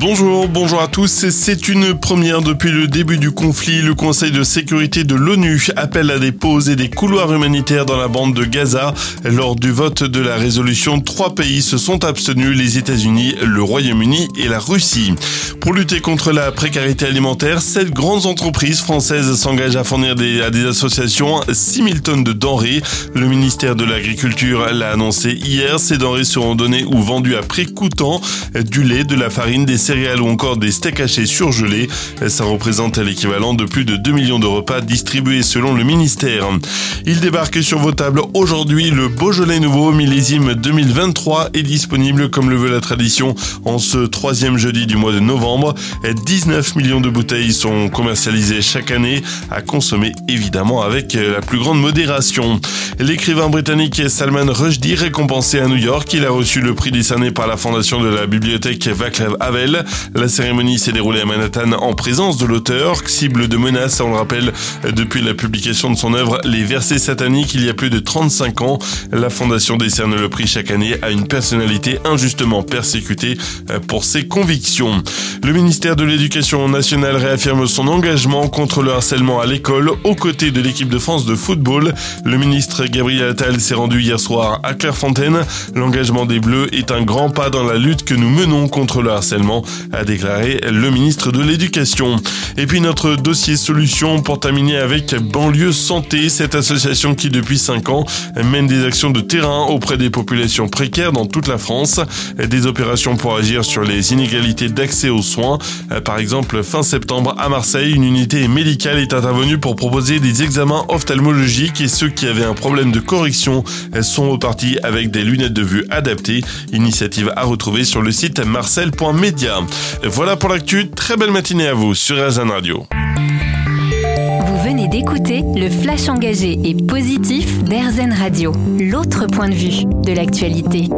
Bonjour, bonjour à tous. C'est une première depuis le début du conflit. Le Conseil de sécurité de l'ONU appelle à des pauses et des couloirs humanitaires dans la bande de Gaza. Lors du vote de la résolution, trois pays se sont abstenus, les États-Unis, le Royaume-Uni et la Russie. Pour lutter contre la précarité alimentaire, sept grandes entreprises françaises s'engagent à fournir à des associations 6000 tonnes de denrées. Le ministère de l'Agriculture l'a annoncé hier. Ces denrées seront données ou vendues à prix coûtant du lait, de la farine, des céréales ou encore des steaks hachés surgelés. Ça représente l'équivalent de plus de 2 millions de repas distribués selon le ministère. Il débarque sur vos tables aujourd'hui. Le Beaujolais nouveau millésime 2023 est disponible comme le veut la tradition en ce troisième jeudi du mois de novembre. 19 millions de bouteilles sont commercialisées chaque année à consommer évidemment avec la plus grande modération. L'écrivain britannique Salman Rushdie récompensé à New York, il a reçu le prix décerné par la fondation de la bibliothèque Václav Havel. La cérémonie s'est déroulée à Manhattan en présence de l'auteur, cible de menaces, on le rappelle, depuis la publication de son œuvre Les versets sataniques il y a plus de 35 ans. La fondation décerne le prix chaque année à une personnalité injustement persécutée pour ses convictions. Le ministère de l'Éducation nationale réaffirme son engagement contre le harcèlement à l'école aux côtés de l'équipe de France de football. Le ministre Gabriel Attal s'est rendu hier soir à Clairefontaine. L'engagement des Bleus est un grand pas dans la lutte que nous menons contre le harcèlement a déclaré le ministre de l'Éducation. Et puis notre dossier solution pour terminer avec Banlieue Santé, cette association qui depuis 5 ans mène des actions de terrain auprès des populations précaires dans toute la France, des opérations pour agir sur les inégalités d'accès aux soins. Par exemple, fin septembre à Marseille, une unité médicale est intervenue pour proposer des examens ophtalmologiques et ceux qui avaient un problème de correction sont repartis avec des lunettes de vue adaptées. Initiative à retrouver sur le site marcel.media. Voilà pour l'actu. Très belle matinée à vous sur RZN Radio. Vous venez d'écouter le flash engagé et positif d'RZN Radio, l'autre point de vue de l'actualité.